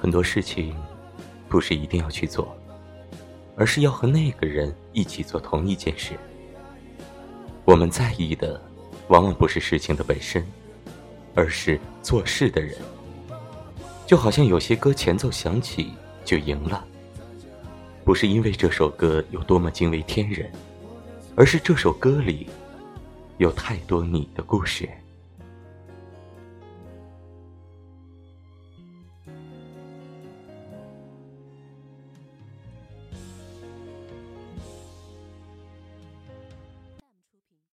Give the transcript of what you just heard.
很多事情不是一定要去做而是要和那个人一起做同一件事。我们在意的往往不是事情的本身而是做事的人。就好像有些歌前奏响起就赢了不是因为这首歌有多么惊为天人而是这首歌里有太多你的故事。